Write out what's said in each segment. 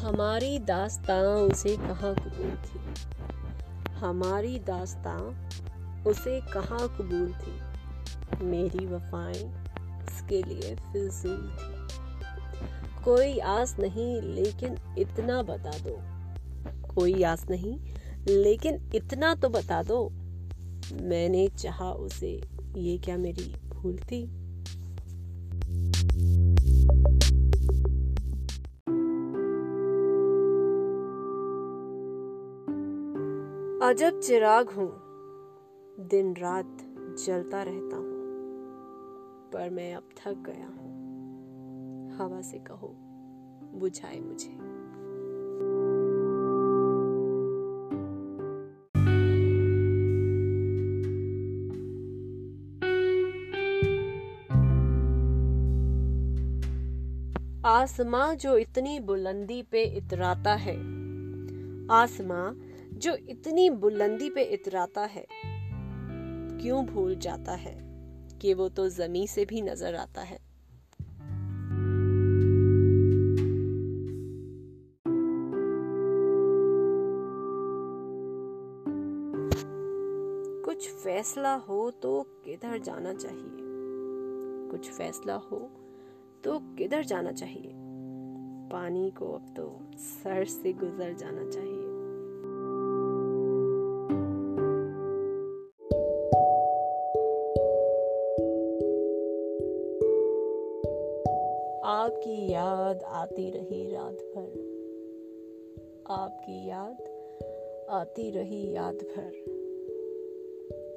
हमारी दास्तां उसे कहाँ कबूल थी? हमारी दास्तां उसे कहाँ कबूल थी? मेरी वफाएँ उसके लिए फिजूल थी। कोई आस नहीं, लेकिन इतना बता दो। कोई आस नहीं, लेकिन इतना तो बता दो। मैंने चाहा उसे, ये क्या मेरी भूल थी? अजब चिराग हूँ, दिन रात जलता रहता हूँ। पर मैं अब थक गया हूँ। हवा से कहो, बुझाए मुझे। आसमां जो इतनी बुलंदी पे इतराता है, आसमां जो इतनी बुलंदी पे इतराता है, क्यों भूल जाता है कि वो तो जमी से भी नज़र आता है? कुछ फैसला हो तो किधर जाना चाहिए? कुछ फैसला हो तो किधर जाना चाहिए? पानी को अब तो सर से गुजर जाना चाहिए। याद आती रही रात भर। आपकी याद आती रही याद भर।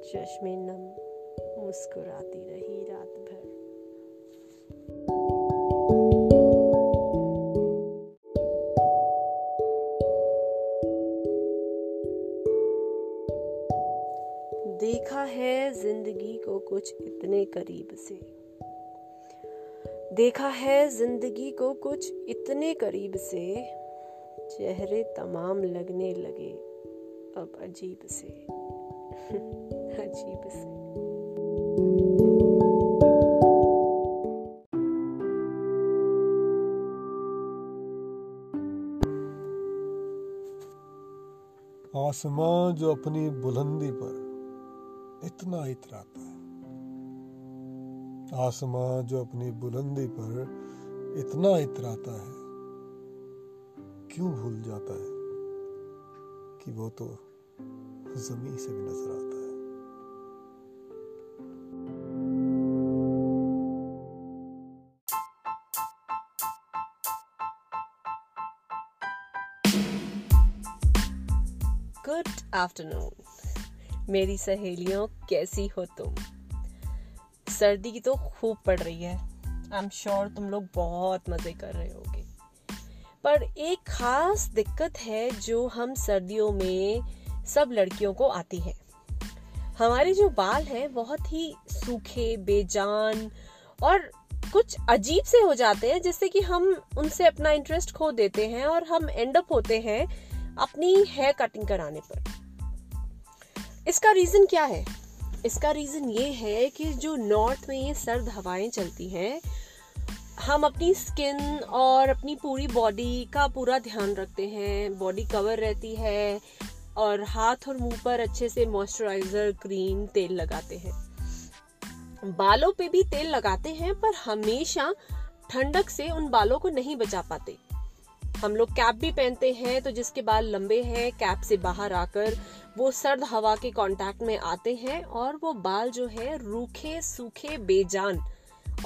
चश्मे नम मुस्कुराती रही रात भर। देखा है ज़िंदगी को कुछ इतने करीब से। देखा है ज़िंदगी को कुछ इतने करीब से, चेहरे तमाम लगने लगे अब अजीब से। अजीब से। आसमां जो अपनी बुलंदी पर इतना इतराता है। आसमां जो अपनी बुलंदी पर इतना इतराता है, क्यों भूल जाता है कि वो तो ज़मीन से भी नज़र आता है? गुड आफ्टरनून मेरी सहेलियों, कैसी हो तुम? सर्दी की तो खूब पड़ रही है। आई एम श्योर तुम लोग बहुत मज़े कर रहे होगे। पर एक खास दिक्कत है जो हम सर्दियों में सब लड़कियों को आती है। हमारे जो बाल हैं, बहुत ही सूखे, बेजान और कुछ अजीब से हो जाते हैं, जिससे कि हम उनसे अपना इंटरेस्ट खो देते हैं और हम एंड अप होते हैं अपनी हेयर कटिंग कराने पर। इसका रीजन क्या है? इसका रीज़न ये है कि जो नॉर्थ में ये सर्द हवाएँ चलती हैं, हम अपनी स्किन और अपनी पूरी बॉडी का पूरा ध्यान रखते हैं बॉडी कवर रहती है और हाथ और मुँह पर अच्छे से मॉइस्चराइजर क्रीम तेल लगाते हैं। बालों पे भी तेल लगाते हैं पर हमेशा ठंडक से उन बालों को नहीं बचा पाते। हम लोग कैप भी पहनते हैं तो जिसके बाल लंबे हैं कैप से बाहर आकर वो सर्द हवा के कांटेक्ट में आते हैं और वो बाल जो है रूखे सूखे बेजान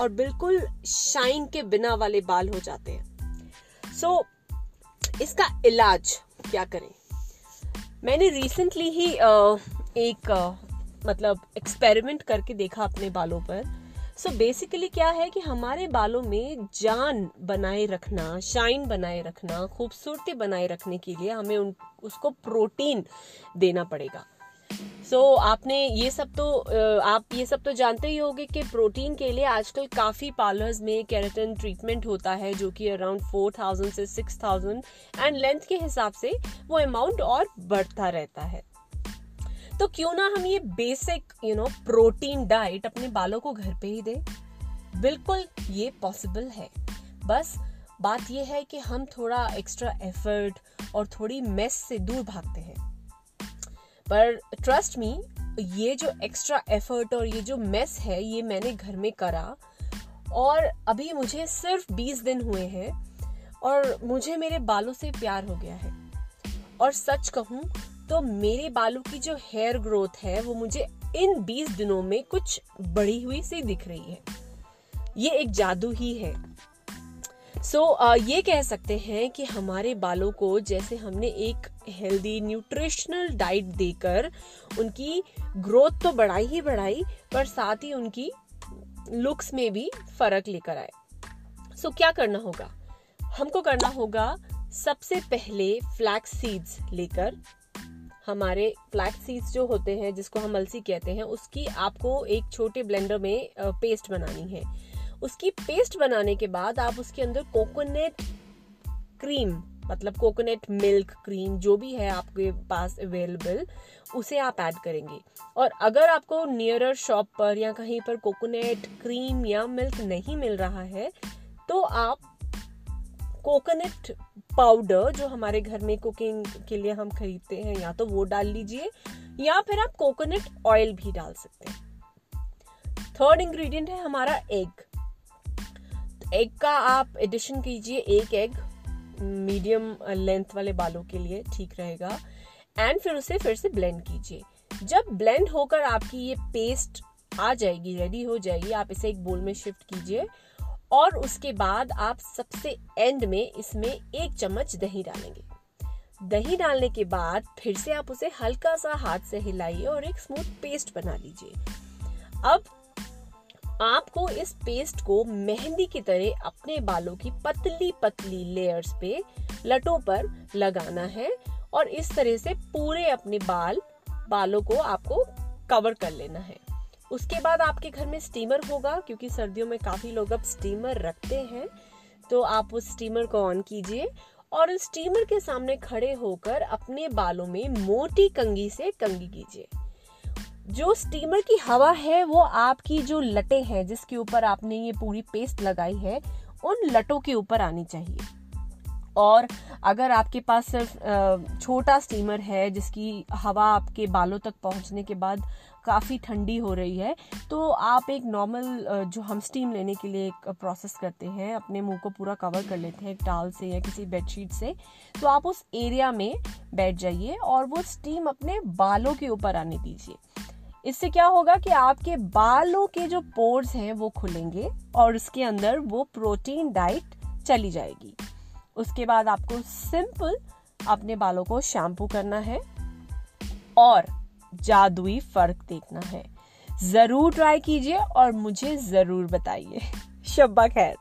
और बिल्कुल शाइन के बिना वाले बाल हो जाते हैं। सो so, इसका इलाज क्या करें? मैंने रिसेंटली ही एक मतलब एक्सपेरिमेंट करके देखा अपने बालों पर। सो so बेसिकली क्या है कि हमारे बालों में जान बनाए रखना शाइन बनाए रखना खूबसूरती बनाए रखने के लिए हमें उन उसको प्रोटीन देना पड़ेगा। सो so, आपने ये सब तो आप ये सब तो जानते ही होंगे कि प्रोटीन के लिए आजकल काफ़ी पार्लर्स में कैरेटन ट्रीटमेंट होता है जो कि अराउंड फोर थाउज़ेंड से सिक्स थाउज़ेंड एंड लेंथ के हिसाब से वो अमाउंट और बढ़ता रहता है। तो क्यों ना हम ये basic you know protein diet अपने बालों को घर पे ही दें? बिल्कुल ये पॉसिबल है। बस बात यह है कि हम थोड़ा एक्स्ट्रा एफर्ट और थोड़ी मेस से दूर भागते हैं। पर ट्रस्ट मी ये जो एक्स्ट्रा एफर्ट और ये जो मेस है, ये मैंने घर में करा और अभी मुझे सिर्फ़ 20 दिन हुए हैं और मुझे मेरे बालों से प्यार हो गया है। और सच कहूँ तो मेरे बालों की जो हेयर ग्रोथ है वो मुझे इन 20 दिनों में कुछ बढ़ी हुई सी दिख रही है। ये एक जादू ही है। सो so, uh, ये कह सकते हैं कि हमारे बालों को जैसे हमने एक हेल्दी न्यूट्रिशनल डाइट देकर उनकी ग्रोथ तो बढ़ाई ही बढ़ाई पर साथ ही उनकी लुक्स में भी फ़र्क लेकर आए। सो so, क्या करना होगा? हमको करना होगा सबसे पहले फ्लैक्स सीड्स लेकर हमारे फ्लैक्स सीड्स जो होते हैं, जिसको हम अलसी कहते हैं, उसकी आपको एक छोटे ब्लेंडर में पेस्ट बनानी है। उसकी पेस्ट बनाने के बाद आप उसके अंदर कोकोनट क्रीम मतलब कोकोनट मिल्क क्रीम जो भी है आपके पास अवेलेबल उसे आप ऐड करेंगे। और अगर आपको नियरर शॉप पर या कहीं पर कोकोनट क्रीम या मिल्क नहीं मिल रहा है तो आप कोकोनट पाउडर जो हमारे घर में कुकिंग के लिए हम खरीदते हैं, या तो वो डाल लीजिए, या फिर आप कोकोनट ऑयल भी डाल सकते हैं। थर्ड इंग्रेडिएंट है हमारा एग। एग का आप एडिशन कीजिए, एक एग, मीडियम लेंथ वाले बालों के लिए ठीक रहेगा, एंड फिर उसे फिर से ब्लेंड कीजिए। जब ब्लेंड होकर आपकी ये पेस्ट आ जाएगी, रेडी हो जाएगी, आप इसे एक बोल में शिफ्ट कीजिए और उसके बाद आप सबसे एंड में इसमें एक चम्मच दही डालेंगे। दही डालने के बाद फिर से आप उसे हल्का सा हाथ से हिलाइए और एक स्मूथ पेस्ट बना लीजिए। अब आपको इस पेस्ट को मेहंदी की तरह अपने बालों की पतली पतली लेयर्स पे लटों पर लगाना है और इस तरह से पूरे अपने बाल, बालों को आपको कवर कर लेना है। उसके बाद आपके घर में स्टीमर होगा, क्योंकि सर्दियों में काफ़ी लोग अब स्टीमर रखते हैं। तो आप उस स्टीमर को ऑन कीजिए और उस स्टीमर के सामने खड़े होकर अपने बालों में मोटी कंगी से कंगी कीजिए। जो स्टीमर की हवा है, वो आपकी जो लटे हैं, जिसके ऊपर आपने ये पूरी पेस्ट लगाई है, उन लटों के ऊपर आनी चाहिए। और अगर आपके पास सिर्फ़ छोटा स्टीमर है, जिसकी हवा आपके बालों तक पहुँचने के बाद काफ़ी ठंडी हो रही है तो आप एक नॉर्मल जो हम स्टीम लेने के लिए एक प्रोसेस करते हैं, अपने मुँह को पूरा कवर कर लेते हैं एक टाल से या किसी बेडशीट से तो आप उस एरिया में बैठ जाइए और वो स्टीम अपने बालों के ऊपर आने दीजिए। इससे क्या होगा कि आपके बालों के जो पोर्स हैं वो खुलेंगे और उसके अंदर वो प्रोटीन डाइट चली जाएगी। उसके बाद आपको सिंपल अपने बालों को शैम्पू करना है और जादुई फ़र्क देखना है। ज़रूर ट्राई कीजिए और मुझे ज़रूर बताइए। शब्बा खैर।